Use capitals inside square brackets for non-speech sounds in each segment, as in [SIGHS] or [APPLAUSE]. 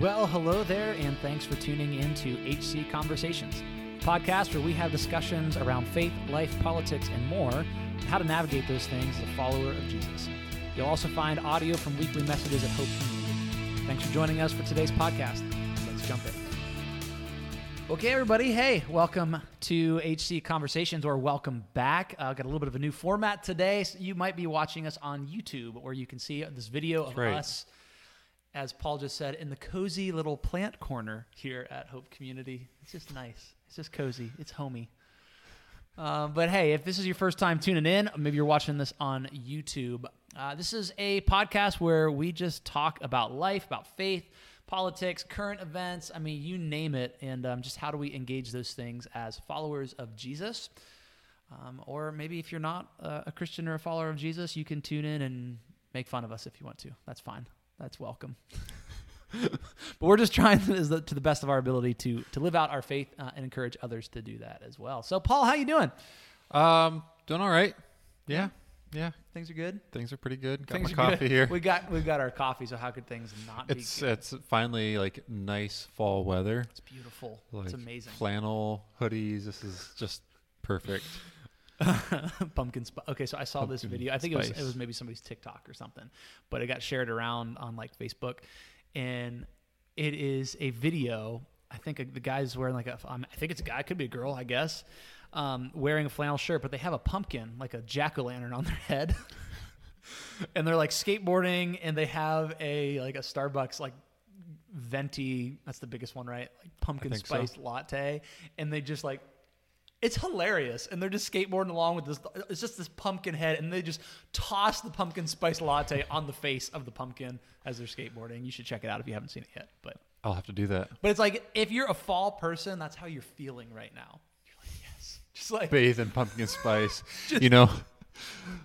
Well, hello there, and thanks for tuning in to HC Conversations, a podcast where we have discussions around faith, life, politics, and more, and how to navigate those things as a follower of Jesus. You'll also find audio from weekly messages at Hope Community. Thanks for joining us for today's podcast. Let's jump in. Okay, everybody. Hey, welcome to HC Conversations, or welcome back. Uh, got a little bit of a new format today. So you might be watching us on YouTube, where you can see this video of right. us, as Paul just said, in the cozy little plant corner here at Hope Community. It's just nice. It's just cozy. It's homey. Uh, but hey, if this is your first time tuning in, maybe you're watching this on YouTube. Uh, this is a podcast where we just talk about life, about faith, politics, current events. I mean, you name it, and um, just how do we engage those things as followers of Jesus? Um, or maybe if you're not uh, a Christian or a follower of Jesus, you can tune in and make fun of us if you want to. That's fine. That's welcome. [LAUGHS] but we're just trying to, the, to the best of our ability to to live out our faith uh, and encourage others to do that as well. So, Paul, how you doing? Um, doing all right. Yeah, yeah. Things are good. Things are pretty good. Got Things my coffee good. here. [LAUGHS] We got we got our coffee. So how could things not It's be? Good? it's finally like nice fall weather. It's beautiful. Like it's amazing. Flannel hoodies. This is just perfect. [LAUGHS] Pumpkin spice. Okay, so I saw this video. I think it was it was maybe somebody's TikTok or something, but it got shared around on like Facebook, and it is a video. I think the guy's wearing like a. um, I think it's a guy. Could be a girl. I guess. Um, wearing a flannel shirt, but they have a pumpkin, like a jack o' lantern, on their head, [LAUGHS] and they're like skateboarding, and they have a like a Starbucks like venti. That's the biggest one, right? Like pumpkin spice so. latte, and they just like it's hilarious, and they're just skateboarding along with this. It's just this pumpkin head, and they just toss the pumpkin spice latte on the face of the pumpkin as they're skateboarding. You should check it out if you haven't seen it yet. But I'll have to do that. but it's like if you're a fall person, that's how you're feeling right now. You're like yes, just like Bathe in pumpkin [LAUGHS] spice. you know.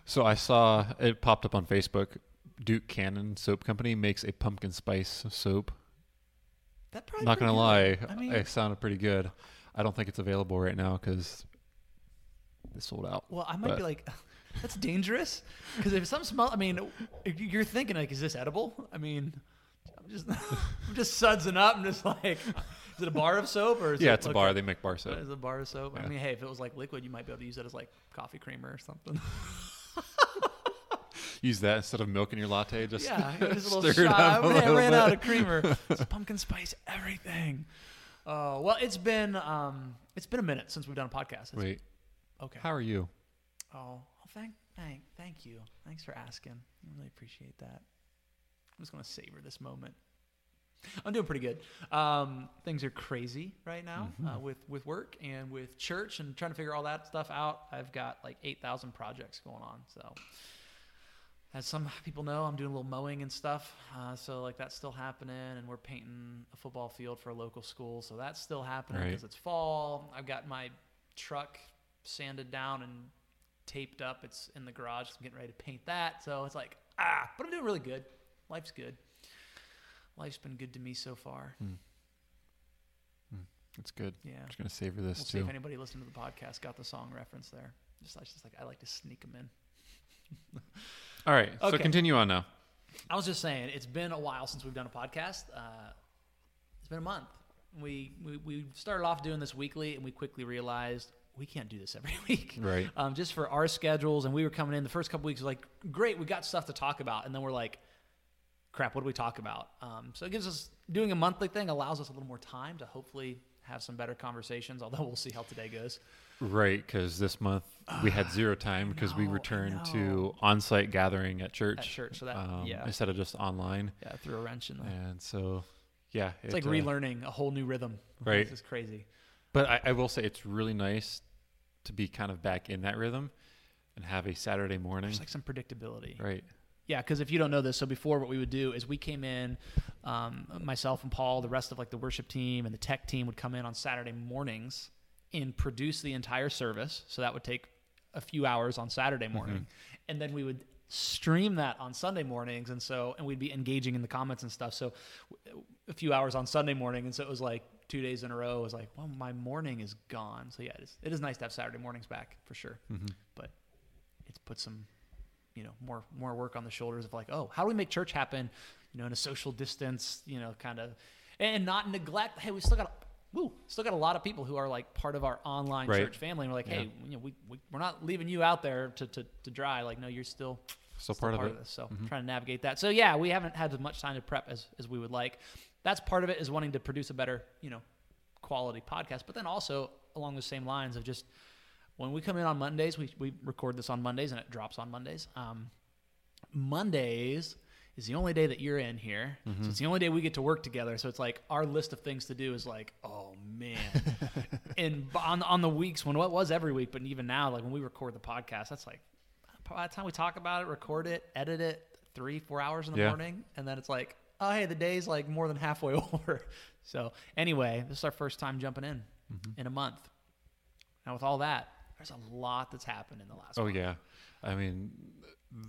So I saw it popped up on Facebook. Duke Cannon Soap Company makes a pumpkin spice soap. that. Probably Not gonna lie, I mean- it sounded pretty good. I don't think it's available right now because it's sold out. Well, I might But- be like, [LAUGHS] that's dangerous because if some smell, I mean, you're thinking like, is this edible? I mean, I'm just, [LAUGHS] I'm just sudsing up. I'm just like, is it a bar of soap or is Yeah, it it's a like bar. They make bar Is soap. it a bar of soap? I mean, hey, if it was like liquid, you might be able to use it as like coffee creamer or something. [LAUGHS] Use that instead of milk in your latte. Just yeah, just a little stir it shot. I ran, ran out of creamer. It's pumpkin spice everything. Uh, well, it's been um, it's been a minute since we've done a podcast. It's- Wait, okay. how are you? Oh, well, thank, thank, thank you. Thanks for asking. I really appreciate that. I'm just gonna savor this moment. I'm doing pretty good. Um, things are crazy right now uh, with with work and with church and trying to figure all that stuff out. I've got like eight thousand projects going on. So, as some people know, I'm doing a little mowing and stuff. Uh, so like that's still happening, and we're painting a football field for a local school. So that's still happening Right. because it's fall. I've got my truck sanded down and taped up. It's in the garage. I'm getting ready to paint that. So it's like, ah, but I'm doing really good. Life's good. Life's been good to me so far. It's good. Yeah. I'm just gonna savor this We'll see too. if anybody listening to the podcast got the song reference there. Just, I just like I like to sneak them in. [LAUGHS] All right, so continue on now. I was just saying, it's been a while since we've done a podcast. Uh, it's been a month. We, we we started off doing this weekly, and we quickly realized we can't do this [LAUGHS] every week. Right. um, just for our schedules. And we were coming in the first couple weeks, like, great, we got stuff to talk about. And then we're like, crap, what do we talk about? Um, so it gives us, doing a monthly thing allows us a little more time to hopefully have some better conversations, although we'll see how today goes. Right, because this month we had zero [SIGHS] time because we returned to on-site gathering at church. At church, so that- um, yeah. instead of just online, Yeah, threw a wrench in the. and so yeah, It's it, like uh, relearning a whole new rhythm. Right. This is crazy. But I, I will say it's really nice to be kind of back in that rhythm and have a Saturday morning. There's like some predictability. right. Yeah, because if you don't know this, so before what we would do is we came in, um, myself and Paul, the rest of like the worship team and the tech team would come in on Saturday mornings and produce the entire service. So that would take a few hours on Saturday mm-hmm. morning, and then we would stream that on Sunday mornings, and so and we'd be engaging in the comments and stuff. So a few hours on Sunday morning, and so it was like two days in a row. It was like, well, my morning is gone. So yeah, it is, it is nice to have Saturday mornings back for sure, mm-hmm. but it's put some you know more more work on the shoulders of like oh how do we make church happen you know in a social distance you know kind of and not neglect. Hey, we still got. Woo, still got a lot of people who are like part of our online Right. church family. And we're like, hey, you know, we, we we're not leaving you out there to, to, to dry. Like, no, you're still Still still part of it. this. So trying to navigate that. So yeah, we haven't had as much time to prep as, as we would like. That's part of it is wanting to produce a better, you know, quality podcast. But then also along the same lines of just when we come in on Mondays, we, we record this on Mondays and it drops on Mondays. Um, Mondays is the only day that you're in here. So mm-hmm. it's the only day we get to work together. So it's like our list of things to do is like, oh man. [LAUGHS] and on on the weeks when what was every week, but even now, like when we record the podcast, that's like by the time we talk about it, record it, edit it, three, four hours in the Yeah. morning, and then it's like, oh hey, the day's like more than halfway [LAUGHS] over. So anyway, this is our first time jumping in mm-hmm. in a month. Now with all that, there's a lot that's happened in the last. Oh month. yeah, I mean,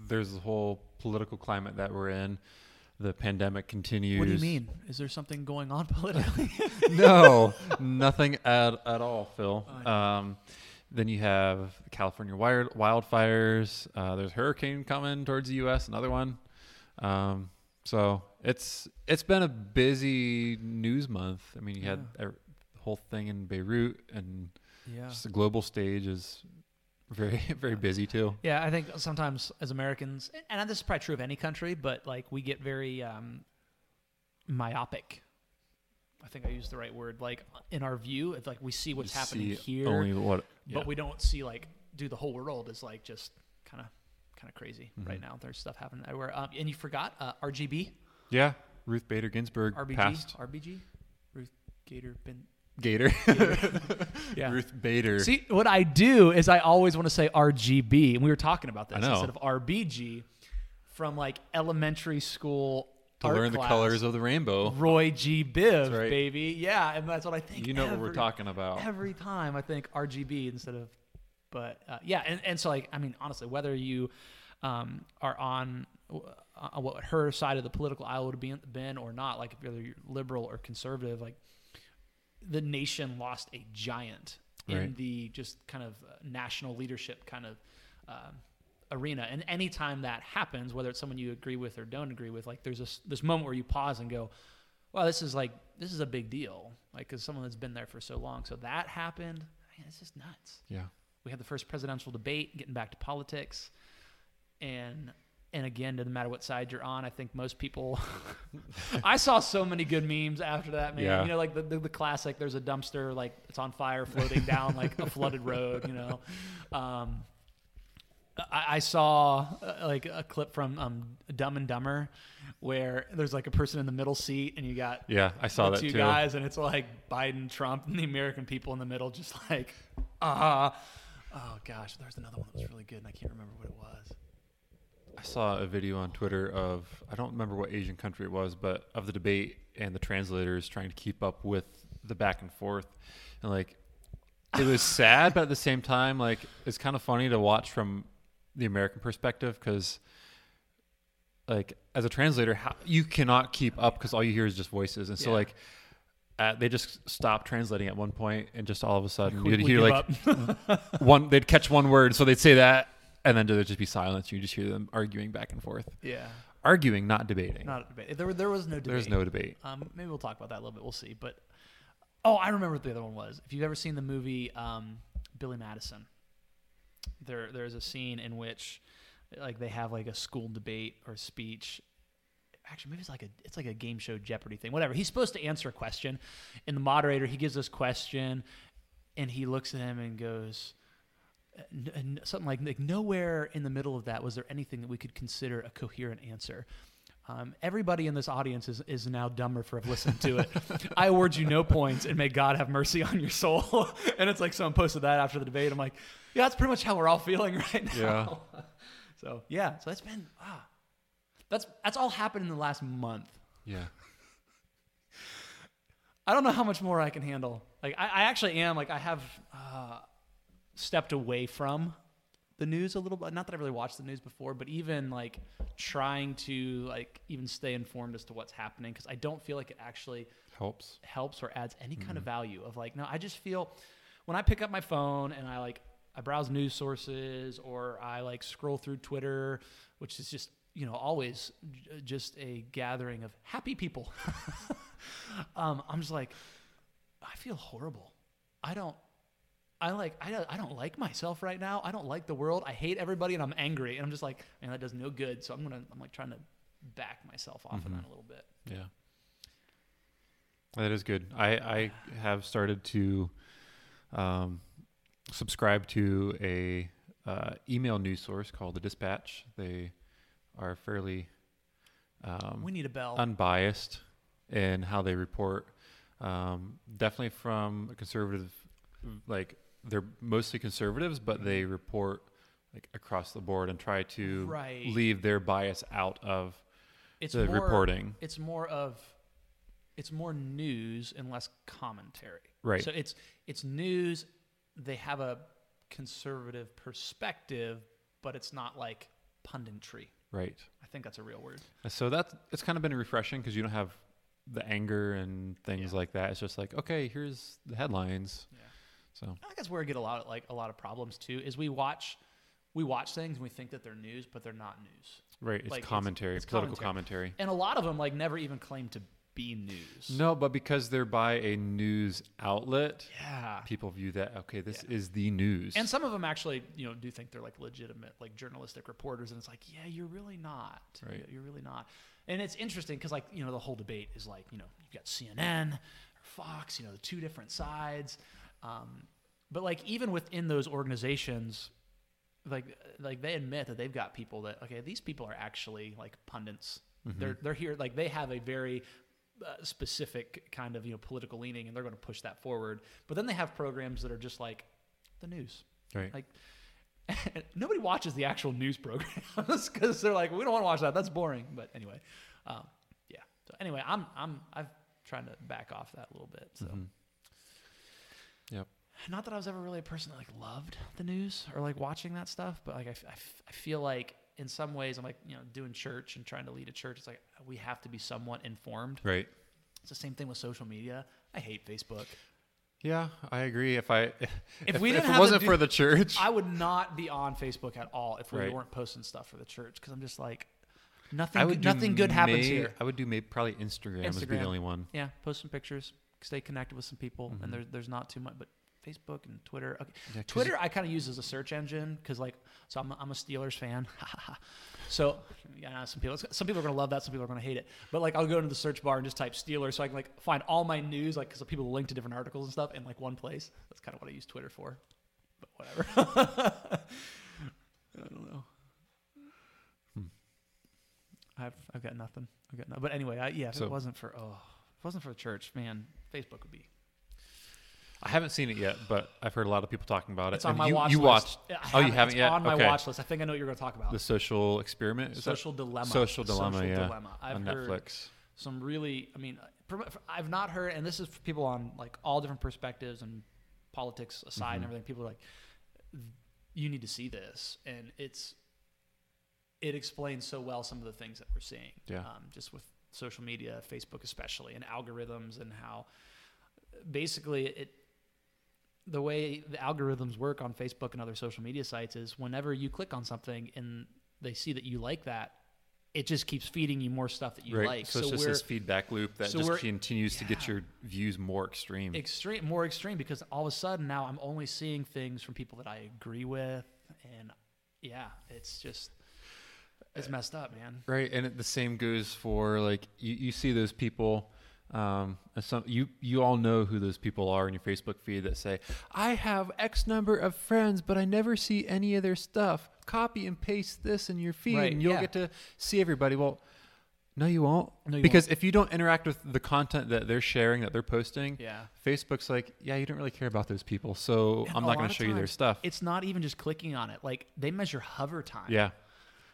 there's the whole political climate that we're in. The pandemic continues. What do you mean? Is there something going on [LAUGHS] politically? [LAUGHS] no, nothing at at all, Phil. Oh, Um, then you have California wild, wildfires. Uh, there's a hurricane coming towards the U.S. Another one. Um, so it's it's been a busy news month. I mean, you had a, the whole thing in Beirut, and yeah. just the global stage is very [LAUGHS] very busy too. Yeah, I think sometimes as Americans, and this is probably true of any country, but like we get very um, myopic. I think I used the right word. Like in our view, it's like we see what's You happening see here, Only what, but we don't see like do the whole world is like just kind of kind of crazy Mm-hmm. right now. There's stuff happening everywhere. Um, and you forgot uh, RGB, yeah. Ruth Bader Ginsburg RBG, passed RBG, Ruth Gator Bin. Gator. [LAUGHS] Yeah. Ruth Bader. See, what I do is I always want to say RGB, and we were talking about this instead of RBG from like elementary school to learn the class. colors of the rainbow. Roy G. Biv, right. baby. Yeah, and that's what I think. You know what we're talking about. Every time I think RGB instead of, but uh, yeah, and, and so like I mean honestly, whether you um, are on uh, what her side of the political aisle would have been, been or not, like whether you're liberal or conservative, like the nation lost a giant in Right. the just kind of uh, national leadership kind of um, arena. And anytime that happens, whether it's someone you agree with or don't agree with, like there's this this moment where you pause and go, "Wow, this is like this is a big deal," like because someone that's been there for so long. So that happened. Man, it's just nuts. Yeah. We had the first presidential debate, getting back to politics, and and again, doesn't matter what side you're on. I think most people. [LAUGHS] I saw so many good memes after that, man. Yeah. You know, like the, the the classic. There's a dumpster, like it's on fire, floating [LAUGHS] down like a flooded road. You know, um, I, I saw uh, like a clip from um, Dumb and Dumber, where there's like a person in the middle seat, and you got Yeah, I saw that two too. guys, and it's like Biden, Trump, and the American people in the middle, just like, ah. oh gosh, there's another one that was really good, and I can't remember what it was. I saw a video on Twitter of I don't remember what Asian country it was, but of the debate and the translators trying to keep up with the back and forth, and like it was [LAUGHS] sad, but at the same time, like it's kind of funny to watch from the American perspective because. Like as a translator, how, you cannot keep up because all you hear is just voices, and so Yeah. like uh, they just stopped translating at one point, and just all of a sudden We- you'd hear like [LAUGHS] one they'd catch one word so they'd say that and then there'd just be silence you just hear them arguing back and forth yeah, arguing not debating not a debate. There, there was no debate. there's no debate Um, maybe we'll talk about that a little bit. We'll see. But oh, I remember what the other one was. If you've ever seen the movie um, Billy Madison, there there's a scene in which like they have like a school debate or speech. Actually, maybe it's like a it's like a game show Jeopardy thing. Whatever. He's supposed to answer a question, and the moderator he gives this question, and he looks at him and goes. "N- n- Something like, like nowhere in the middle of that was there anything that we could consider a coherent answer. Um, everybody in this audience is, is now dumber for have listened to it. [LAUGHS] I award you no points, and may God have mercy on your soul. [LAUGHS] and it's like someone posted that after the debate. I'm like, yeah, that's pretty much how we're all feeling [LAUGHS] right now. Yeah. so yeah, so that's been ah, that's that's all happened in the last month. yeah I don't know how much more I can handle. Like I, I actually am like I have uh, stepped away from the news a little bit. Not that I really watched the news before, but even like trying to like even stay informed as to what's happening because I don't feel like it actually helps helps or adds any kind of value of like no i just feel when i pick up my phone and i like i browse news sources or i like scroll through twitter which is just you know always j- just a gathering of happy people [LAUGHS] um, I'm just like, I feel horrible. I don't. I like I don't, I don't like myself right now. I don't like the world. I hate everybody and I'm angry. And I'm just like, man, that does no good. So I'm gonna I'm like trying to back myself off of Mhm. that a little bit. Yeah. That is good. I, I have started to um, subscribe to a uh, email news source called the Dispatch. They are fairly um, we need a bell. unbiased in how they report. Um, definitely from a conservative, like they're mostly conservatives, but they mm-hmm. report like across the board and try to Right. leave their bias out of it's the more, reporting. It's more of it's more news and less commentary. Right. So it's it's news. They have a conservative perspective, but it's not like punditry. Right. I think that's a real word. Uh, so that's it's kind of been refreshing because you don't have the anger and things Yeah. like that. It's just like okay, here's the headlines. Yeah. So I think that's where we get a lot of like a lot of problems too. Is we watch we watch things and we think that they're news, but they're not news. right, it's Like, commentary, it's political commentary. And a lot of them like never even claim to be news. No, but because they're by a news outlet, Yeah. people view that okay, this Yeah. is the news. And some of them actually, you know, do think they're like legitimate, like journalistic reporters, and it's like, yeah, you're really not. Right. You're really not. And it's interesting because, like, you know, the whole debate is like, you know, you've got CNN or Fox, you know, the two different sides. Um, but like, even within those organizations, like, like they admit that they've got people that okay, these people are actually like pundits. Mm-hmm. They're they're here like they have a very uh, specific kind of you know political leaning, and they're going to push that forward. But then they have programs that are just like the news. right. Like [LAUGHS] nobody watches the actual news programs [LAUGHS] because they're like, we don't want to watch that. That's boring. But anyway, um, yeah. So anyway, I'm I'm I'm trying to back off that a little bit. So Mhm. Not that I was ever really a person that like loved the news or like watching that stuff, but like I, I feel like in some ways I'm like you know doing church and trying to lead a church. It's like we have to be somewhat informed. Right. It's the same thing with social media. I hate Facebook. Yeah, I agree. If I [LAUGHS] if, we if didn't if it wasn't new- for the church, I would not be on Facebook at all if we Right. weren't posting stuff for the church because I'm just like nothing. I good- do nothing good happens here. I would do maybe probably Instagram, would be the only one. Yeah, post some pictures, stay connected with some people, Mhm. and there's there's not too much. But Facebook and Twitter, okay. Yeah, Twitter I kind of use as a search engine because like so I'm a, I'm a Steelers fan, [LAUGHS] so yeah some people some people are gonna love that, some people are gonna hate it. But like I'll go into the search bar and just type Steelers so I can like find all my news like because people link to different articles and stuff in like one place. That's kind of what I use Twitter for. But whatever. [LAUGHS] I don't know. Hmm. I've I've got nothing. I've got no, but anyway, I, yeah. If So- it wasn't for oh, if it wasn't for the church, man, Facebook would be. I haven't seen it yet, but I've heard a lot of people talking about it. It's on And my you, watch you list. watched Oh, you haven't. It's yet? On my Okay. watch list. I think I know what you're going to talk about. the social experiment. Is that social dilemma. Social Dilemma, Social yeah, dilemma. I've on heard Netflix? some really. I mean, I've not heard, and this is for people on like all different perspectives and politics aside and Mhm. everything. People are like, you need to see this, and it's it explains so well some of the things that we're seeing. Yeah. Um, just with social media, Facebook especially, and algorithms, and how basically it the way the algorithms work on Facebook and other social media sites is whenever you click on something and they see that you like that, it just keeps feeding you more stuff that you right. like. So, it's just this feedback loop that so just continues to get your views more extreme. extreme, more extreme because all of a sudden now I'm only seeing things from people that I agree with, and yeah, it's just it's messed up, man. Right, and it, the same goes for like you, you see those people. Um, and some you you all know who those people are in your Facebook feed that say, "I have X number of friends, but I never see any of their stuff. Copy and paste this in your feed, Right, and you'll yeah. get to see everybody." Well, no, you won't, No, you because if you don't interact with the content that they're sharing, that they're posting, Yeah. Facebook's like, "Yeah, you don't really care about those people, so And I'm not going to show you their stuff." It's not even just clicking on it; like they measure hover time. Yeah.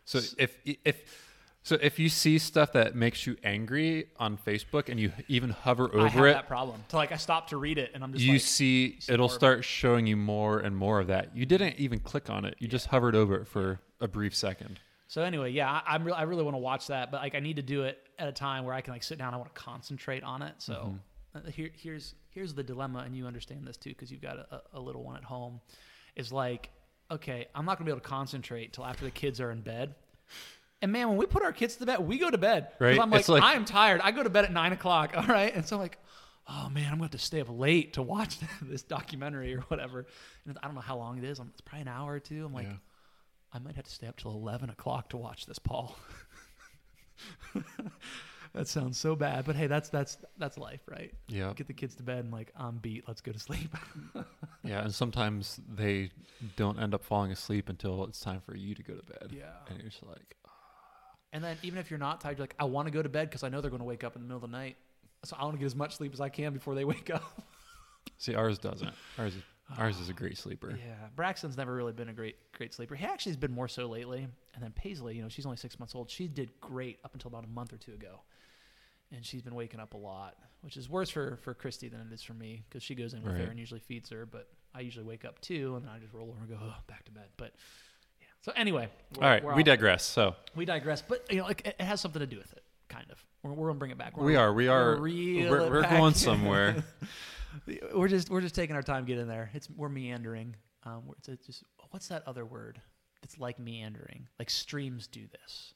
So if if so if you see stuff that makes you angry on Facebook and you even hover over I have it, that problem. To like, I stop to read it, and I'm just you like, see see it'll of it. start showing you more and more of that. You didn't even click on it. You just hovered over it for a brief second. So anyway, yeah, I, I'm re- I really want to watch that, but like I need to do it at a time where I can like sit down. I want to concentrate on it. So Mm-hmm. uh, here, here's here's the dilemma, and you understand this too because you've got a, a little one at home. Is like, okay, I'm not gonna be able to concentrate till after the kids are in bed. And man, when we put our kids to bed, we go to bed. Right. I'm like, like- I'm tired. I go to bed at nine o'clock. [LAUGHS] All right. And so I'm like, oh man, I'm going to have to stay up late to watch [LAUGHS] this documentary or whatever. And I don't know how long it is. It's probably an hour or two. I'm like, Yeah. I might have to stay up till 11 o'clock to watch this, Paul. [LAUGHS] that sounds so bad, but hey, that's that's that's life, right? Yeah. Get the kids to bed and like I'm beat. Let's go to sleep. Yeah. And sometimes they don't end up falling asleep until it's time for you to go to bed. yeah. And you're just like, And then even if you're not tired, you're like, I want to go to bed because I know they're going to wake up in the middle of the night. So I want to get as much sleep as I can before they [LAUGHS] wake up. see, ours doesn't. Ours is, [SIGHS] ours is a great sleeper. Yeah, Braxton's never really been a great great sleeper. He actually has been more so lately. And then Paisley, you know, she's only six months old. She did great up until about a month or two ago, and she's been waking up a lot, which is worse for for Christy than it is for me because she goes in with her and usually feeds her, but I usually wake up too, and then I just roll over and go oh, back to bed. But. So anyway, All right. we're We off- digress. So we digress. But you know, like, it, it has something to do with it, kind of. We're, we're gonna bring it back. We're we gonna- are. We we're gonna We're, we're going somewhere. [LAUGHS] we're just we're just taking our time getting there. It's we're meandering. Um, it's a, just what's that other word? It's like meandering. Like streams do this.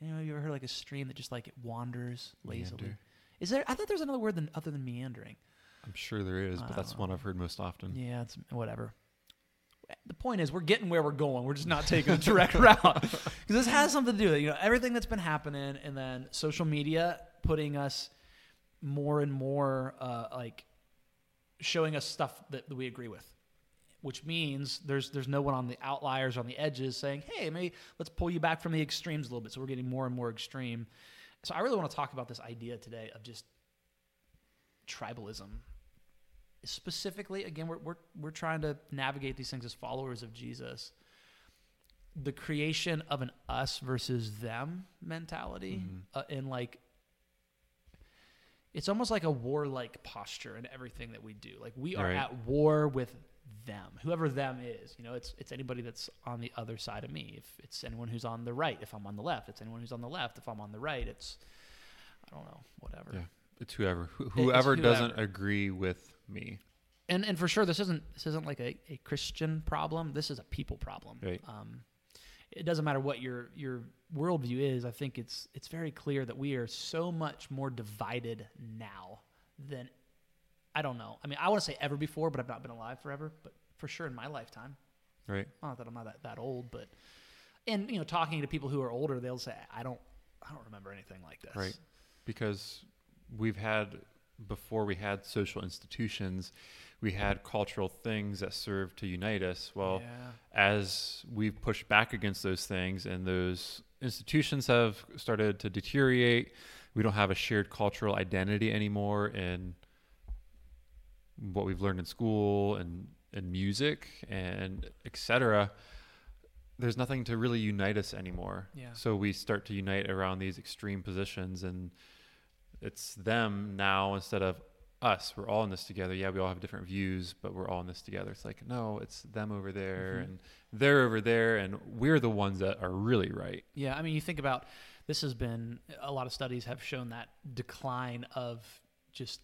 You know, you ever heard like a stream that just like it wanders lazily? Meander. Is there? I thought there's another word than other than meandering. I'm sure there is, but that's I one I've heard most often. Yeah, it's whatever. The point is, we're getting where we're going. We're just not taking a direct [LAUGHS] route because this has something to do with it. You know, everything that's been happening, and then social media putting us more and more uh, like showing us stuff that, that we agree with, which means there's there's no one on the outliers on the edges saying, "Hey, maybe let's pull you back from the extremes a little bit." So we're getting more and more extreme. So I really want to talk about this idea today of just tribalism specifically again we're, we're, we're trying to navigate these things as followers of jesus the creation of an us versus them mentality Mhm. uh, and like it's almost like a warlike posture in everything that we do like we are Right. at war with them whoever them is you know it's it's anybody that's on the other side of me if it's anyone who's on the right if i'm on the left it's anyone who's on the left if i'm on the right it's i don't know whatever Yeah. It's whoever. Wh- It's Whoever doesn't agree with me. and and for sure this isn't this isn't like a, a christian problem this is a people problem Right. um, it doesn't matter what your your worldview is i think it's it's very clear that we are so much more divided now than i don't know i mean i want to say ever before but i've not been alive forever but for sure in my lifetime Right. not that i'm not that, that old but and you know talking to people who are older they'll say i don't i don't remember anything like this Right. Because we've had before we had social institutions, we had cultural things that served to unite us. Well, yeah. as we've pushed back against those things and those institutions have started to deteriorate, we don't have a shared cultural identity anymore in what we've learned in school and in music and etc. There's nothing to really unite us anymore. Yeah. So we start to unite around these extreme positions and it's them now instead of us. We're all in this together. Yeah, we all have different views, but we're all in this together. It's like, no, it's them over there Mhm. and they're over there and we're the ones that are really right. Yeah, I mean, you think about this has been a lot of studies have shown that decline of just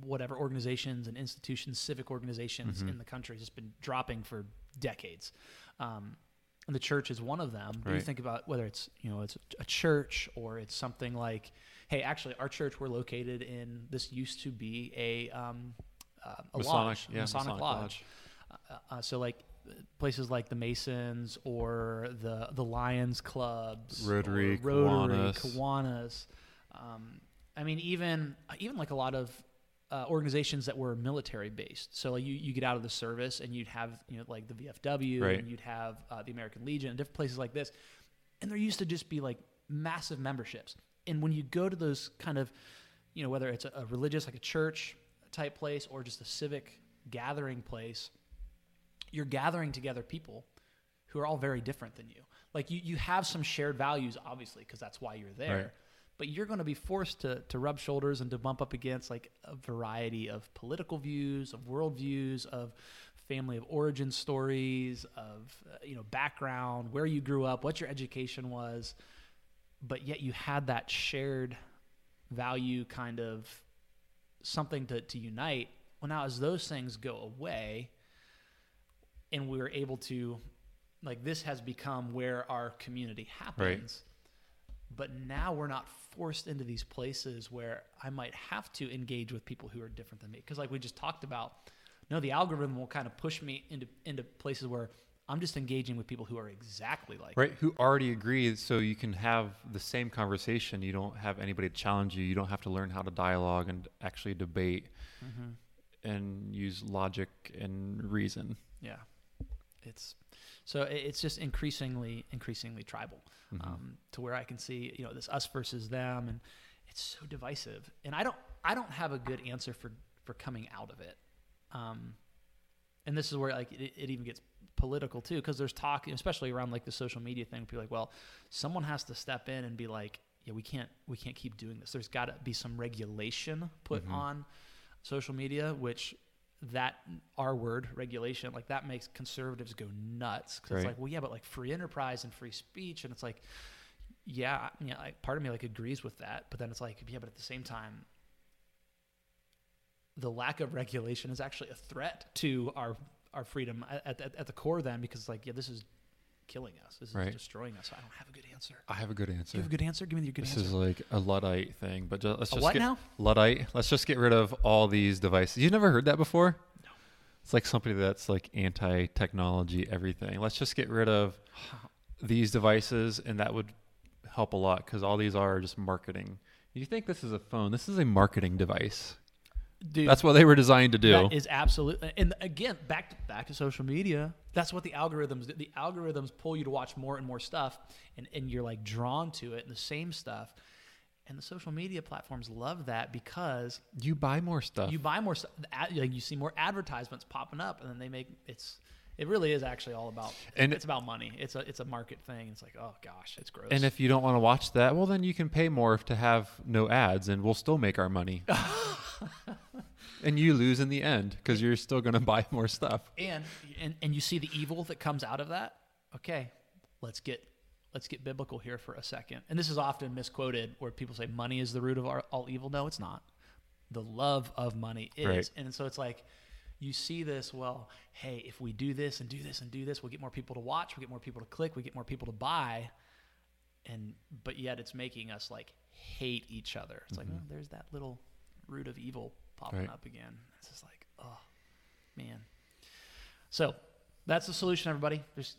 whatever organizations and institutions, civic organizations Mhm. in the country has been dropping for decades. Um, and the church is one of them. But You think about whether it's you know it's a church or it's something like, hey, actually, our church we're located in. This used to be a um, uh, a Masonic- lodge, yeah, Masonic, Masonic lodge. lodge. Uh, uh, so like places like the Masons or the the Lions clubs, Rotary, Rotary, Kiwanis. Kiwanis. Um, I mean, even even like a lot of uh, organizations that were military based. So like you you get out of the service and you'd have you know like the VFW Right. and you'd have uh, the American Legion and different places like this, and there used to just be like massive memberships. And when you go to those kind of you know whether it's a, a religious like a church type place or just a civic gathering place you're gathering together people who are all very different than you. Like you, you have some shared values, obviously, because that's why you're there. Right. But you're going to be forced to, to rub shoulders and to bump up against like a variety of political views, of worldviews, of family of origin stories, of uh, you know background, where you grew up, what your education was. But yet you had that shared value kind of something to, to unite. Well, now as those things go away, and we're able to like this has become where our community happens. But now we're not forced into these places where I might have to engage with people who are different than me. Because like we just talked about, no, the algorithm will kind of push me into into places where I'm just engaging with people who are exactly like right who already agree so you can have the same conversation you don't have anybody to challenge you you don't have to learn how to dialogue and actually debate Mm-hmm. and use logic and reason Yeah, it's so it's just increasingly increasingly tribal Mhm. um, to where I can see you know this us versus them, and it's so divisive. And I don't I don't have a good answer for for coming out of it. Um, and this is where like it, it even gets political too, because there's talk, especially around like the social media thing. People are like, well, someone has to step in and be like, yeah, we can't we can't keep doing this. There's got to be some regulation put Mhm. on social media, which that R word regulation like that makes conservatives go nuts because Right. it's like, well, yeah, but like free enterprise and free speech, and it's like, yeah, yeah, like part of me like agrees with that, but then it's like, yeah, but at the same time, the lack of regulation is actually a threat to our our freedom at, at, at the core. Then because it's like, yeah, this is killing us. This is Right. destroying us. I don't have a good answer. I have a good answer you have a good answer? Give me your good answer. this answer. is like a luddite thing but just, let's a just what get now? luddite let's just get rid of all these devices you've never heard that before No. it's like somebody that's like anti-technology everything let's just get rid of [SIGHS] these devices and that would help a lot because all these are just marketing you think this is a phone this is a marketing device Dude, that's what they were designed to do That is absolutely, and again, back to, back to social media. That's what the algorithms do. The algorithms pull you to watch more and more stuff, and, and you're like drawn to it, and the same stuff. And the social media platforms love that because you buy more stuff you buy more stuff. Like you see more advertisements popping up, and then they make it's. It really is actually all about, And- it's about money. It's a it's a market thing. It's like, oh gosh, it's gross. and if you don't want to watch that well then you can pay more to have no ads and we'll still make our money [LAUGHS] and you lose in the end because you're still going to buy more stuff and and and you see the evil that comes out of that okay let's get let's get biblical here for a second and this is often misquoted where people say money is the root of our, all evil no it's not the love of money is Right. and so it's like you see this well hey if we do this and do this and do this we'll get more people to watch we get more people to click we get more people to buy and but yet it's making us like hate each other it's like Mhm. oh, there's that little root of evil popping Right. up again it's just like oh man so that's the solution, everybody. There's,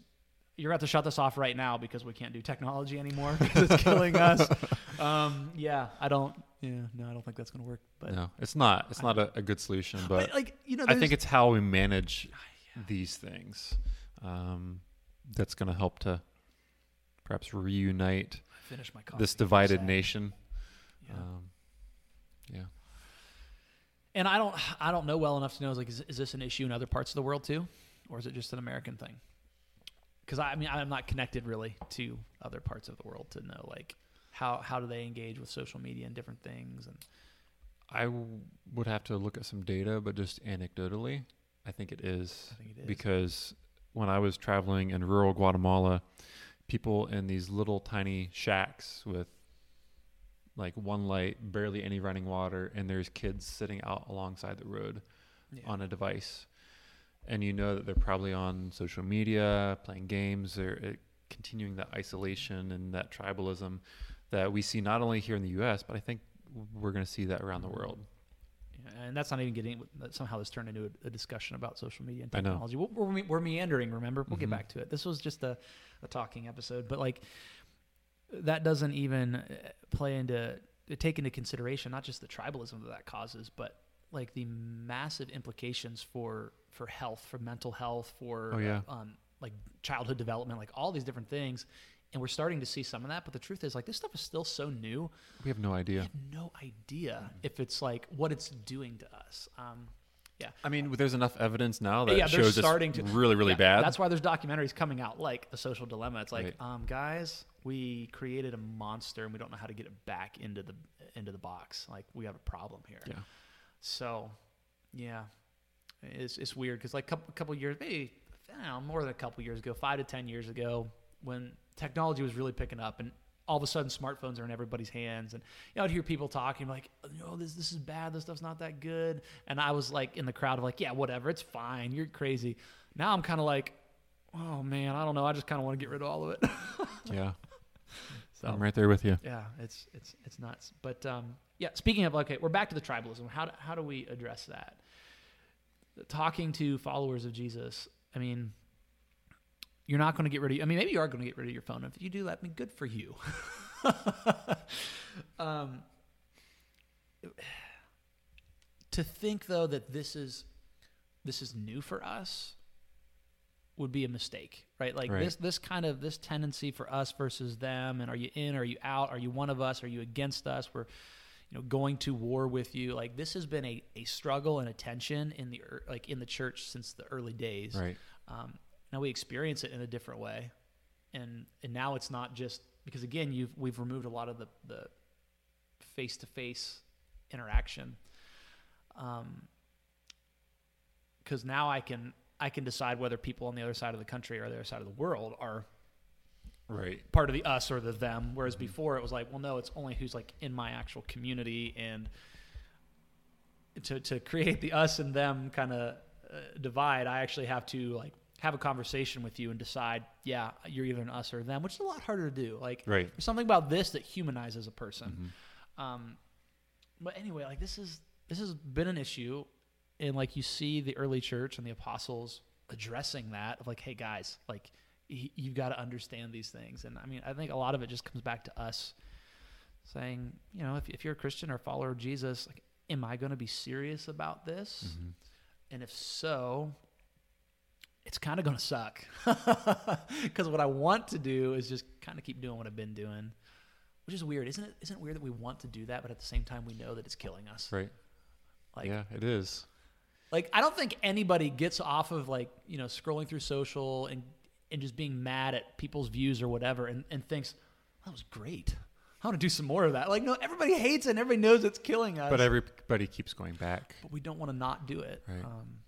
you're going to to shut this off right now because we can't do technology anymore [LAUGHS] because it's killing us. [LAUGHS] Um, yeah, I don't. Yeah, no, I don't think that's going to work. But no it's not it's not a, a good solution [SIGHS] but like you know, i think it's how we manage [SIGHS] Yeah. these things um, that's going to help to perhaps reunite finish my coffee. this divided nation Yeah. um, yeah and I don't, I don't know well enough to know is like, is, is this an issue in other parts of the world too, or is it just an American thing? Because I, I mean, I'm not connected really to other parts of the world to know like how how do they engage with social media and different things and I w- would have to look at some data, but just anecdotally, I think it is think it is. because when I was traveling in rural Guatemala, people in these little tiny shacks with like one light, barely any running water, and there's kids sitting out alongside the road yeah. on a device. And you know that they're probably on social media, playing games, they're uh, continuing that isolation and that tribalism that we see not only here in the US, but I think we're going to see that around the world. Yeah, and that's not even getting somehow this turned into a, a discussion about social media and technology. We're, we're, we're meandering. Remember, we'll get Mhm. back to it. This was just a, a talking episode, but like that doesn't even uh, play into take into consideration not just the tribalism that that causes, but like the massive implications for for health, for mental health, for Oh, yeah. uh, um, like childhood development, like all these different things. And we're starting to see some of that, but the truth is, like, this stuff is still so new. We have no I idea. have no idea if it's like what it's doing to us. Um, yeah. I mean, there's enough evidence now that Yeah, they're shows starting it's to- really, really Yeah, bad. That's why there's documentaries coming out like The Social Dilemma. It's like, Right. um, guys, we created a monster and we don't know how to get it back into the into the box. Like we have a problem here. yeah. So, yeah, it's it's weird because like a couple, couple years, maybe I don't know, more than a couple years ago, five to ten years ago, when technology was really picking up and all of a sudden smartphones are in everybody's hands and you know, I'd hear people talking like, "Oh, this this is bad. This stuff's not that good." And I was like in the crowd of like, "Yeah, whatever. It's fine. You're crazy." Now I'm kind of like, oh man, I don't know. I just kind of want to get rid of all of it. [LAUGHS] Yeah, so I'm right there with you. yeah, it's it's it's nuts. But um, yeah, speaking of okay, we're back to the tribalism. How do, how do we address that? Talking to followers of Jesus, I mean, you're not going to get rid of. I mean, maybe you are going to get rid of your phone. If you do that, I mean, good for you. [LAUGHS] um, to think though that this is this is new for us would be a mistake, right? Like Right. this this kind of this tendency for us versus them, and are you in? Are you out? Are you one of us? Are you against us? We're you know going to war with you. Like this has been a, a struggle and a tension in the like in the church since the early days. Right. Um, now we experience it in a different way, and and now it's not just because again you've we've removed a lot of the the face to face interaction. Um, because now I can I can decide whether people on the other side of the country or the other side of the world are Right. part of the us or the them. Whereas before it was like, well, no, it's only who's like in my actual community, and to to create the us and them kind of uh, divide, I actually have to like have a conversation with you and decide, yeah, you're either an us or them, which is a lot harder to do. Like, Right. there's something about this that humanizes a person. Um, but anyway, like this is this has been an issue, and like you see the early church and the apostles addressing that of like, hey guys, like y- you've got to understand these things. And I mean, I think a lot of it just comes back to us saying, you know, if if you're a Christian or a follower of Jesus, like, am I going to be serious about this? Mm-hmm. And if so, it's kind of going to suck. [LAUGHS] Because what I want to do is just kind of keep doing what I've been doing, which is weird. Isn't it? Isn't it weird that we want to do that, but at the same time we know that it's killing us? Right. Like, yeah, it is. like I don't think anybody gets off of like you know scrolling through social and and just being mad at people's views or whatever, and, and thinks that was great. I want to do some more of that. Like no, everybody hates it. and Everybody knows it's killing us. But everybody keeps going back. but we don't want to not do it. Right. Um,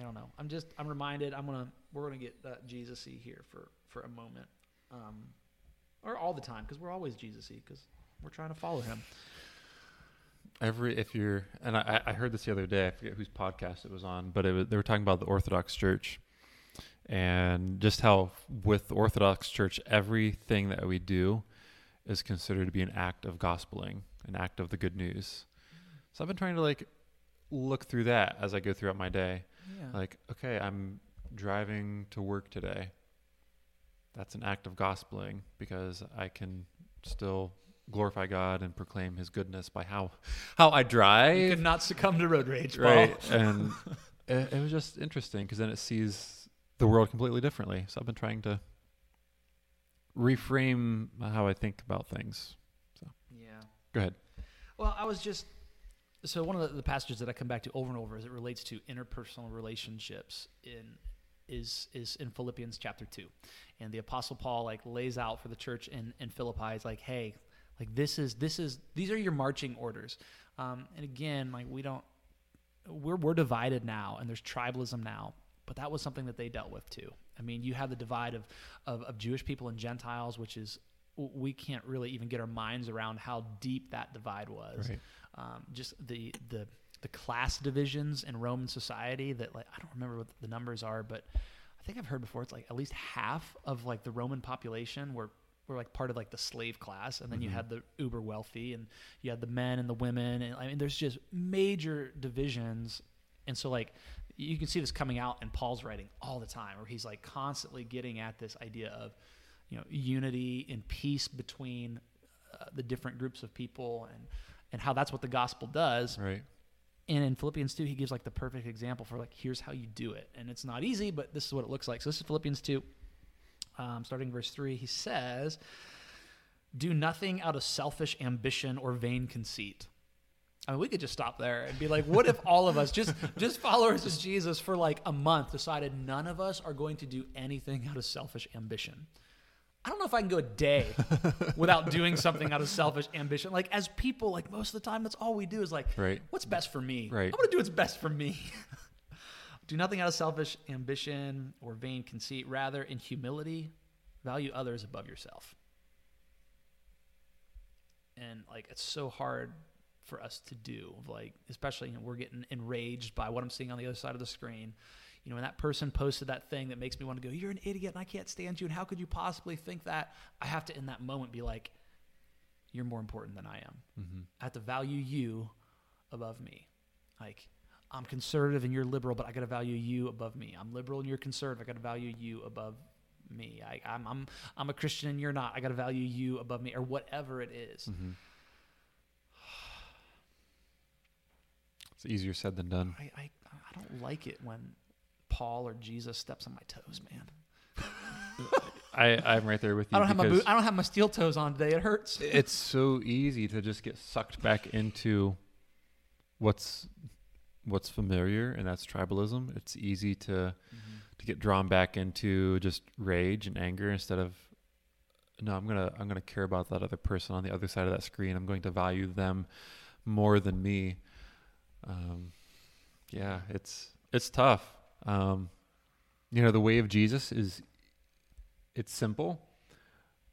I don't know. I'm just I'm reminded. I'm gonna we're gonna get uh, Jesus-y here for for a moment, um, or all the time because we're always Jesus-y because we're trying to follow him. Every if you're and I, I heard this the other day. I forget whose podcast it was on, but it was, they were talking about the Orthodox Church and just how with Orthodox Church, everything that we do is considered to be an act of gospeling, an act of the good news. So I've been trying to like look through that as I go throughout my day. Yeah. Like, okay, I'm driving to work today. That's an act of gospeling because I can still glorify God and proclaim His goodness by how [LAUGHS] how I you drive. could not succumb to road rage, Paul. right, [LAUGHS] and it, it was just interesting because then it sees the world completely differently. So I've been trying to reframe how I think about things. Yeah. Go ahead. Well, I was just so one of the, the passages that I come back to over and over as it relates to interpersonal relationships in is is in Philippians chapter two, and the apostle Paul like lays out for the church in in Philippi is like, hey, like this is this is these are your marching orders, um, and again like we don't we're we're divided now and there's tribalism now. But that was something that they dealt with too. I mean, you have the divide of, of, of Jewish people and Gentiles, which is we can't really even get our minds around how deep that divide was Right. Um, just the the the class divisions in Roman society that like I don't remember what the numbers are, but I think I've heard before it's like at least half of like the Roman population were were like part of like the slave class, and then you Mhm. had the uber wealthy, and you had the men and the women, and I mean there's just major divisions, and so like you can see this coming out in Paul's writing all the time, where he's like constantly getting at this idea of you know unity and peace between uh, the different groups of people. And and how that's what the gospel does. Right. and in philippians 2 he gives like the perfect example for like here's how you do it. And it's not easy but this is what it looks like. So this is philippians 2 um, starting verse 3 he says do nothing out of selfish ambition or vain conceit. I mean, we could just stop there and be like, what if all of us, just [LAUGHS] just followers of Jesus for like a month, decided none of us are going to do anything out of selfish ambition? I don't know if I can go a day [LAUGHS] without doing something out of selfish ambition. Like as people, like most of the time, that's all we do is like, Right. what's best for me? Right. I'm to do what's best for me. [LAUGHS] do nothing out of selfish ambition or vain conceit. Rather, in humility, value others above yourself. And like it's so hard for us to do. Like especially you know, we're getting enraged by what I'm seeing on the other side of the screen. You know, when that person posted that thing that makes me want to go, you're an idiot and I can't stand you. And how could you possibly think that? I have to, in that moment, be like, you're more important than I am. Mm-hmm. I have to value you above me. Like, I'm conservative and you're liberal, but I got to value you above me. I'm liberal and you're conservative. I got to value you above me. I, I'm, I'm, I'm a Christian and you're not. I got to value you above me or whatever it is. Mm-hmm. It's easier said than done. I, I, I don't like it when Paul or Jesus steps on my toes, man. I, I'm right there with you. I don't have my boot, I don't have my steel toes on today. It hurts. [LAUGHS] it's so easy to just get sucked back into what's what's familiar, and that's tribalism. It's easy to to get drawn back into just rage and anger instead of no, I'm gonna I'm gonna care about that other person on the other side of that screen. I'm going to value them more than me. Um, yeah, it's it's tough. Um, you know, the way of Jesus is it's simple,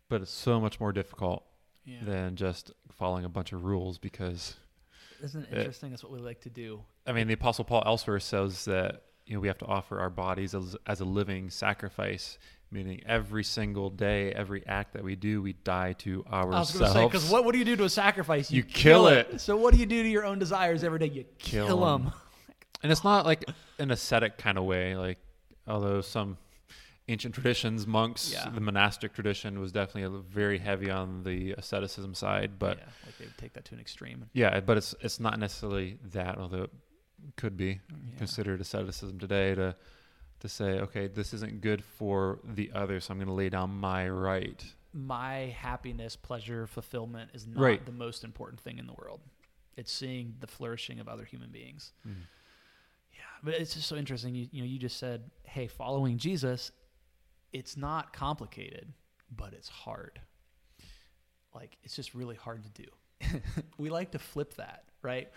but it's so much more difficult Yeah. than just following a bunch of rules because Isn't it it- interesting? That's what we like to do. I mean the apostle Paul elsewhere says that you know we have to offer our bodies as, as a living sacrifice meaning every single day every act that we do we die to I was ourselves going to say, because what, what do you do to a sacrifice? You kill it. So what do you do to your own desires every day? You Kill kill, 'em. them. And it's not like an ascetic kind of way like although some ancient traditions monks Yeah. the monastic tradition was definitely a, very heavy on the asceticism side but yeah, like they would take that to an extreme. yeah but it's it's not necessarily that although it could be Yeah. considered asceticism today to to say okay this isn't good for the other so i'm going to lay down my right My happiness, pleasure, fulfillment is not Right. the most important thing in the world. It's seeing the flourishing of other human beings. Mm. Yeah, but it's just so interesting. You, you know, you just said, "Hey, following Jesus, it's not complicated, but it's hard. Like it's just really hard to do." [LAUGHS] we like to flip that, right?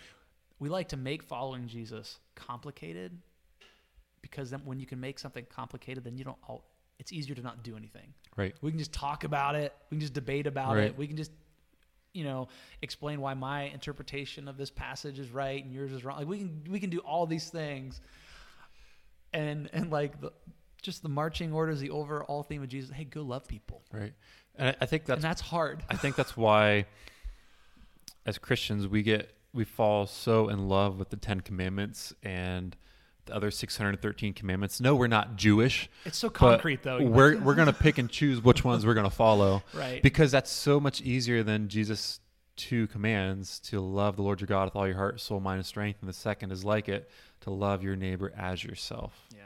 We like to make following Jesus complicated because then when you can make something complicated, then you don't. All, it's easier to not do anything. right We can just talk about it. We can just debate about Right. it. We can just, you know, explain why my interpretation of this passage is right and yours is wrong. Like we can we can do all these things, and and like the just the marching orders, the overall theme of Jesus. Hey, go love people, right and I, I think that's and that's hard. i think that's why as christians we get we fall so in love with the 10 commandments and other 613 commandments no we're not jewish It's so concrete though. we're [LAUGHS] we're going to pick and choose which ones we're going to follow [LAUGHS] right. because that's so much easier than Jesus' two commands to love the Lord your God with all your heart, soul, mind, and strength. And the second is like it to love your neighbor as yourself. yeah.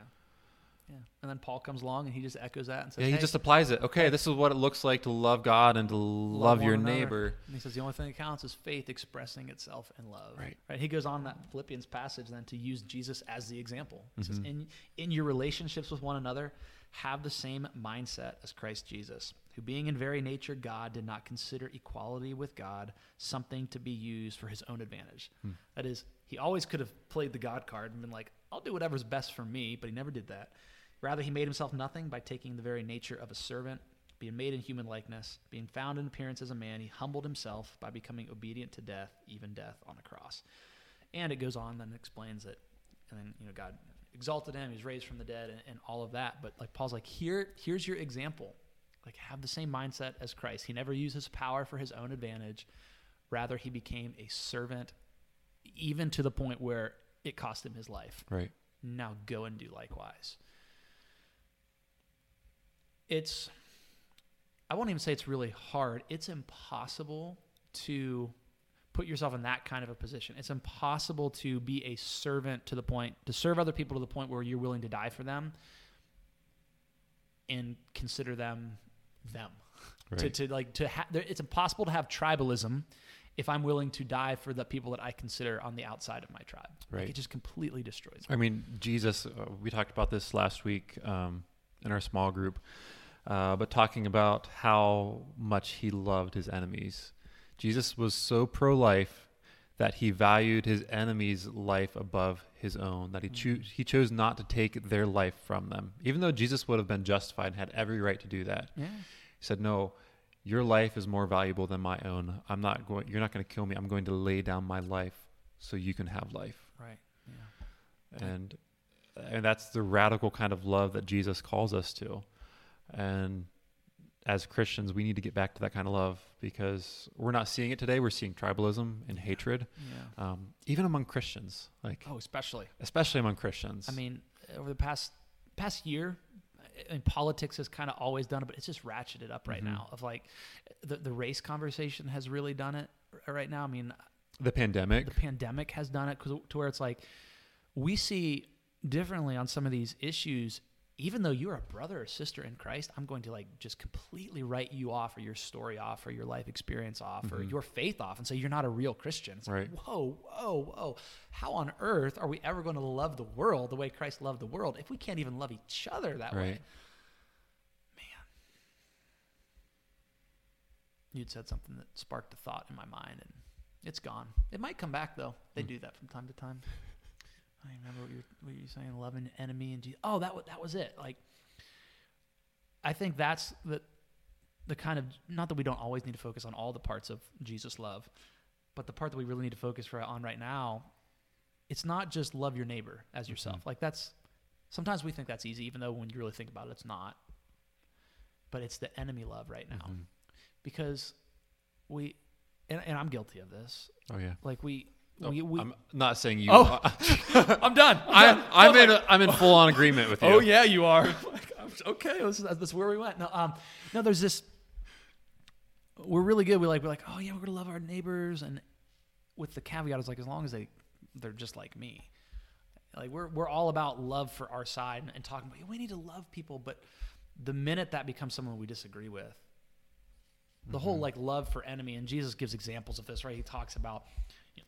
Yeah. And then Paul comes along and he just echoes that and says, Yeah, he hey, just applies it. Okay, this is what it looks like to love God and to love, one your another. neighbor. And he says the only thing that counts is faith expressing itself in love. Right. Right. He goes on that Philippians passage then to use Jesus as the example. He says, Mhm. in in your relationships with one another, have the same mindset as Christ Jesus, who being in very nature God did not consider equality with God something to be used for his own advantage. Hmm. That is, he always could have played the God card and been like, I'll do whatever's best for me, but he never did that. Rather, he made himself nothing by taking the very nature of a servant, being made in human likeness, being found in appearance as a man, he humbled himself by becoming obedient to death, even death on a cross. And it goes on, then explains it. And then, you know, God exalted him, he's raised from the dead, and, and all of that. But like Paul's like, here, here's your example. Like, have the same mindset as Christ. He never used his power for his own advantage. Rather, he became a servant, even to the point where it cost him his life Right. now go and do likewise. It's, I won't even say it's really hard. It's impossible to put yourself in that kind of a position. It's impossible to be a servant to the point, to serve other people to the point where you're willing to die for them and consider them them. [LAUGHS] Right. To, to like, to ha- there, it's impossible to have tribalism if I'm willing to die for the people that I consider on the outside of my tribe. Like, Right. it just completely destroys me. I mean, Jesus, uh, we talked about this last week um, in our small group, uh, but talking about how much he loved his enemies. Jesus was so pro life that he valued his enemies' life above his own, that he, choo- he chose not to take their life from them. Even though Jesus would have been justified and had every right to do that, Yeah. he said, No, your life is more valuable than my own. I'm not going, you're not going to kill me. I'm going to lay down my life so you can have life. Right. Yeah. And and that's the radical kind of love that Jesus calls us to. And as Christians, we need to get back to that kind of love because we're not seeing it today. We're seeing tribalism and hatred, Yeah. um, even among Christians, like Oh, especially. especially among Christians. I mean, over the past past year, I mean, politics has kind of always done it, but it's just ratcheted up right Mhm. now. Of like, the the race conversation has really done it right now. I mean, the pandemic. the pandemic has done it to where it's like we see differently on some of these issues. Even though you're a brother or sister in Christ, I'm going to like just completely write you off, or your story off, or your life experience off, or Mhm. your faith off, and say you're not a real Christian. It's Right. like, whoa, whoa, whoa! How on earth are we ever going to love the world the way Christ loved the world if we can't even love each other that way? Right. You'd said something that sparked a thought in my mind, and it's gone. It might come back though. They Hmm. do that from time to time. I remember what you're, what you're saying, loving enemy and Jesus. Oh, that was, that was it. Like, I think that's the the kind of not that we don't always need to focus on all the parts of Jesus' love, but the part that we really need to focus for, on right now, it's not just love your neighbor as yourself. Mhm. Like that's sometimes we think that's easy, even though when you really think about it, it's not. But it's the enemy love right now Mhm. because we and, and I'm guilty of this. Oh yeah. Like we Oh, we, we I'm not saying you. Oh. [LAUGHS] I'm done. I'm, done. I'm I in. A, I'm in full on agreement with [LAUGHS] you. Oh yeah, you are. [LAUGHS] Like, I'm okay, this is, that's where we went. No, um, no, there's this. We're really good. We like we're like, oh yeah, we're gonna love our neighbors, and with the caveat is like as long as they they're just like me. Like we're we're all about love for our side and, and talking about we need to love people, but the minute that becomes someone we disagree with, the whole Mhm. like love for enemy, and Jesus gives examples of this, right? He talks about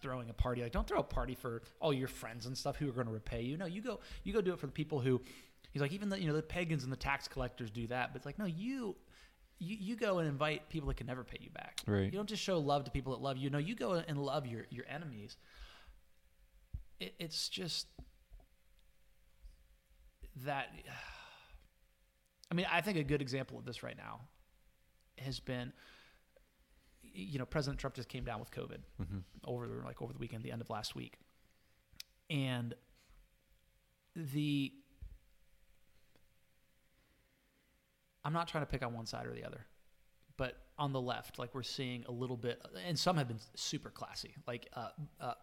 throwing a party. Like, don't throw a party for all your friends and stuff who are going to repay you. No, you go you go do it for the people who. He's like even the you know the pagans and the tax collectors do that, but it's like no, you. You, you go and invite people that can never pay you back. Right. You don't just show love to people that love you. No, you go and love your, your enemies. It, it's just that. [SIGHS] I mean, I think a good example of this right now has been, you know, President Trump just came down with COVID Mhm. over the, like over the weekend, the end of last week, and the. I'm not trying to pick on one side or the other, but on the left, like we're seeing a little bit, and some have been super classy. Like uh, uh,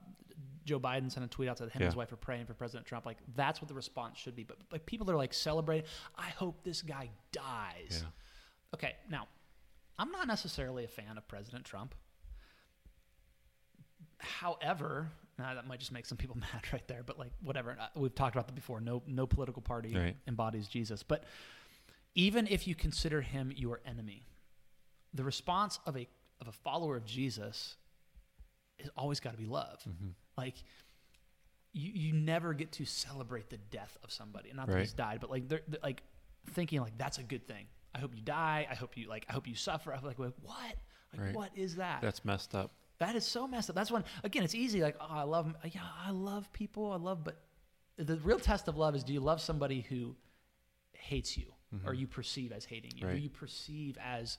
Joe Biden sent a tweet out that him and his wife are praying for President Trump. Like that's what the response should be. But like people are like celebrating, I hope this guy dies. Yeah. Okay, now I'm not necessarily a fan of President Trump. However, now that might just make some people [LAUGHS] mad right there, but like whatever. Uh, We've talked about that before. No, no political party Right. embodies Jesus. But even if you consider him your enemy, the response of a of a follower of Jesus is always got to be love. Mhm. Like you, you never get to celebrate the death of somebody. Not that Right. he's died, but like they're, they're, like thinking like that's a good thing. I hope you die. I hope you like. I hope you suffer. I'm like, what? Like, Right. what is that? That's messed up. That is so messed up. That's when again, it's easy. Like, oh, I love, yeah, I love people. I love, but the real test of love is: do you love somebody who hates you, or Mhm. you perceive as hating you, Right. who you perceive as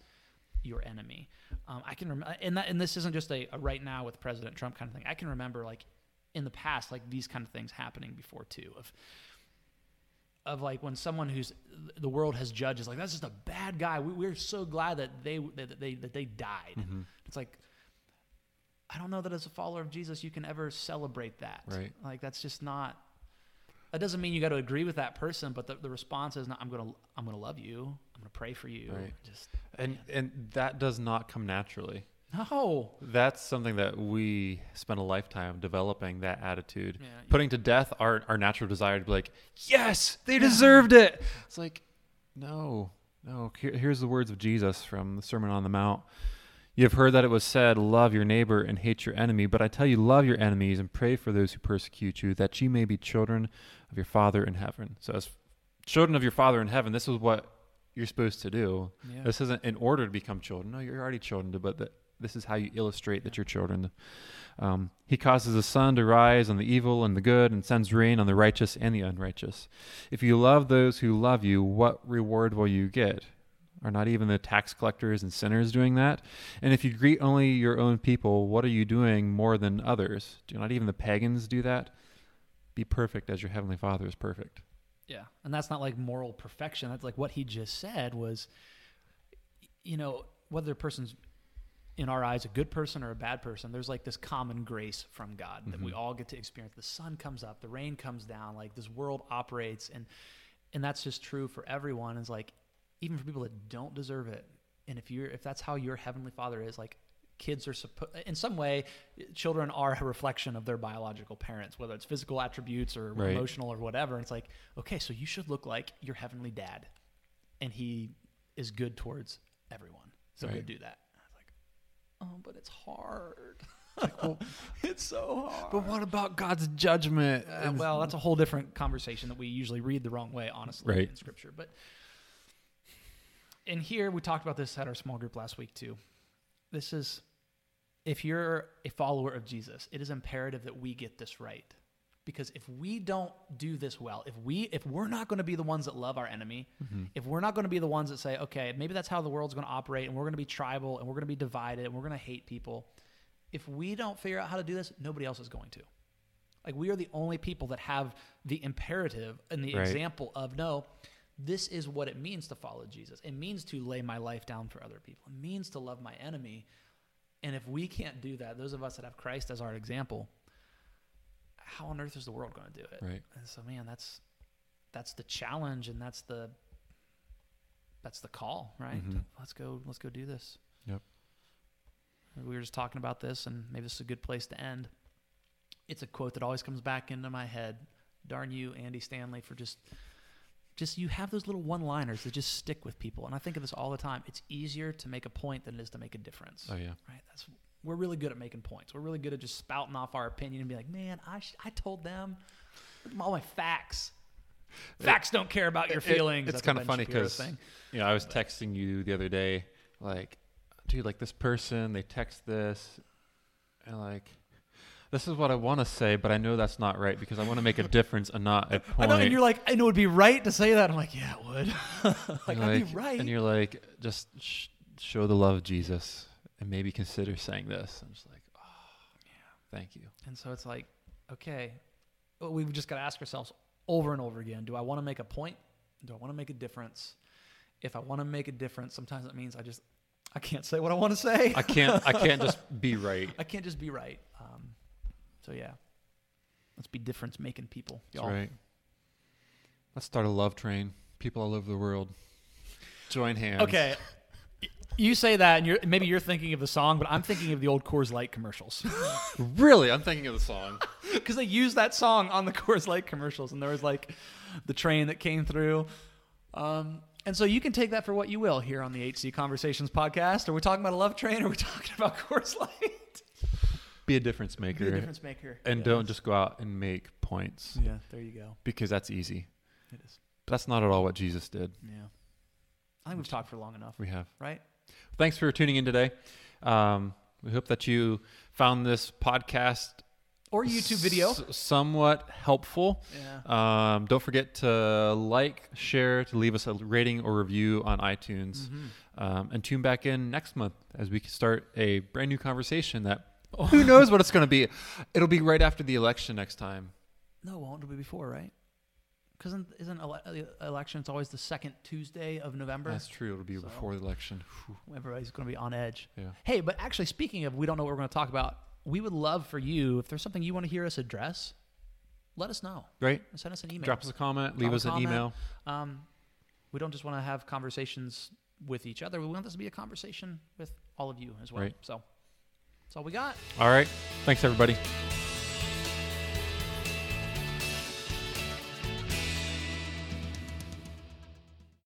your enemy? Um, I can remember, and that, and this isn't just a, a right now with President Trump kind of thing. I can remember like in the past, like these kind of things happening before too. Of of like when someone who's the world has judged is like that's just a bad guy. We, we're so glad that they that they that they died. Mhm. It's like I don't know that as a follower of Jesus you can ever celebrate that. Right. Like that's just not. That doesn't mean you got to agree with that person, but the, the response is not. I'm gonna I'm gonna love you. I'm gonna pray for you. Right. Just And and that does not come naturally. No. That's something that we spend a lifetime developing that attitude. Yeah, Putting to death our, our natural desire to be like, yes, they deserved it. It's like, no, no. Here, here's the words of Jesus from the Sermon on the Mount. You have heard that it was said, Love your neighbor and hate your enemy. But I tell you, love your enemies and pray for those who persecute you, that ye may be children of your Father in heaven. So, as children of your Father in heaven, this is what you're supposed to do. Yeah. This isn't in order to become children. No, you're already children, but that this is how you illustrate that you're children. Um, he causes the sun to rise on the evil and the good, and sends rain on the righteous and the unrighteous. If you love those who love you, what reward will you get? Are not even the tax collectors and sinners doing that? And if you greet only your own people, what are you doing more than others? Do not even the pagans do that? be perfect as your heavenly Father is perfect. Yeah. And that's not like moral perfection. That's like what he just said was, you know, whether a person's in our eyes a good person or a bad person, there's like this common grace from God that we Mhm. all get to experience. The sun comes up, the rain comes down, like this world operates and and that's just true for everyone. It's like even for people that don't deserve it. And if you're if that's how your heavenly father is, like kids are supposed in some way children are a reflection of their biological parents whether it's physical attributes or Right. emotional or whatever it's like okay so you should look like your heavenly dad and he is good towards everyone so go do that I was like oh but it's hard [LAUGHS] [LAUGHS] it's so hard But what about God's judgment? uh, well, that's a whole different conversation that we usually read the wrong way, honestly, Right. in Scripture. But in here, we talked about this at our small group last week too. This is, if you're a follower of Jesus, it is imperative that we get this right, because if we don't do this well, if we if we're not going to be the ones that love our enemy, Mhm. if we're not going to be the ones that say, okay, maybe that's how the world's going to operate, and we're going to be tribal, and we're going to be divided, and we're going to hate people. If we don't figure out how to do this, nobody else is going to. Like we are the only people that have the imperative and the Right. example of no, this is what it means to follow Jesus. It means to lay my life down for other people. It means to love my enemy. And if we can't do that, those of us that have Christ as our example, how on earth is the world going to do it? Right. And so, man, that's that's the challenge, and that's the that's the call, right? Mhm. Let's go. Let's go do this. Yep. We were just talking about this, and maybe this is a good place to end. It's a quote that always comes back into my head. Darn you, Andy Stanley, for just just you have those little one-liners that just stick with people, and I think of this all the time. It's easier to make a point than it is to make a difference Oh yeah. right? That's we're really good at making points. We're really good at just spouting off our opinion and be like, man, I sh- I told them all my facts. Facts don't care about your It- it- feelings. it's That's kinda funny Shapiro 'cause- thing. You know, I was texting you the other day, like, dude, like this person, they text this, and like, this is what I want to say, but I know that's not right because I want to make a difference and not a [LAUGHS] I point. know, and you're like, I know it would be right to say that. I'm like, yeah, it would. [LAUGHS] like, And, I'd be right. And you're like, just sh- show the love of Jesus and maybe consider saying this. I'm just like, oh, yeah, thank you. And so it's like, okay, well, we've just got to ask ourselves over and over again: Do I want to make a point? Do I want to make a difference? If I want to make a difference, sometimes it means I just I can't say what I want to say. I can't, I can't just [LAUGHS] be right. I can't just be right. Um, so yeah, let's be difference making people. That's y'all. right. Let's start a love train. People all over the world join hands. Okay. You say that, and you're maybe you're thinking of the song, but I'm thinking of the old Coors Light commercials [LAUGHS] Really, I'm thinking of the song. [LAUGHS] because they used that song on the Coors Light commercials, and there was like the train that came through. Um, and so you can take that for what you will here on the HC Conversations podcast. Are we talking about a love train? Or are we [LAUGHS] talking about Coors Light? Be a difference maker. Be a difference maker. and Yeah. don't just go out and make points Yeah, there you go. because that's easy. It is. But that's not at all what Jesus did. Yeah. I think we've talked for long enough, We have. right? Thanks for tuning in today. Um, we hope that you found this podcast Or YouTube video. s- somewhat helpful. Yeah. Um, don't forget to like, share, to leave us a rating or review on iTunes. Mhm. Um, and tune back in next month as we start a brand new conversation that who knows what it's going to be. It'll be right after the election next time. No, it won't. It'll be before, right? Because isn't, ele- uh, election? It's always the second Tuesday of November. That's true. It'll be So- before the election. [LAUGHS] Whew. Everybody's going to be on edge. Yeah. Hey, but actually, speaking of, we don't know what we're going to talk about. We would love for you if there's something you want to hear us address. Let us know. Right? Send us an email. Drop us a comment. Leave Drop a us an comment. email. Um, we don't just want to have conversations with each other. We want this to be a conversation with all of you as well. Right. So that's all we got. All right. Thanks, everybody.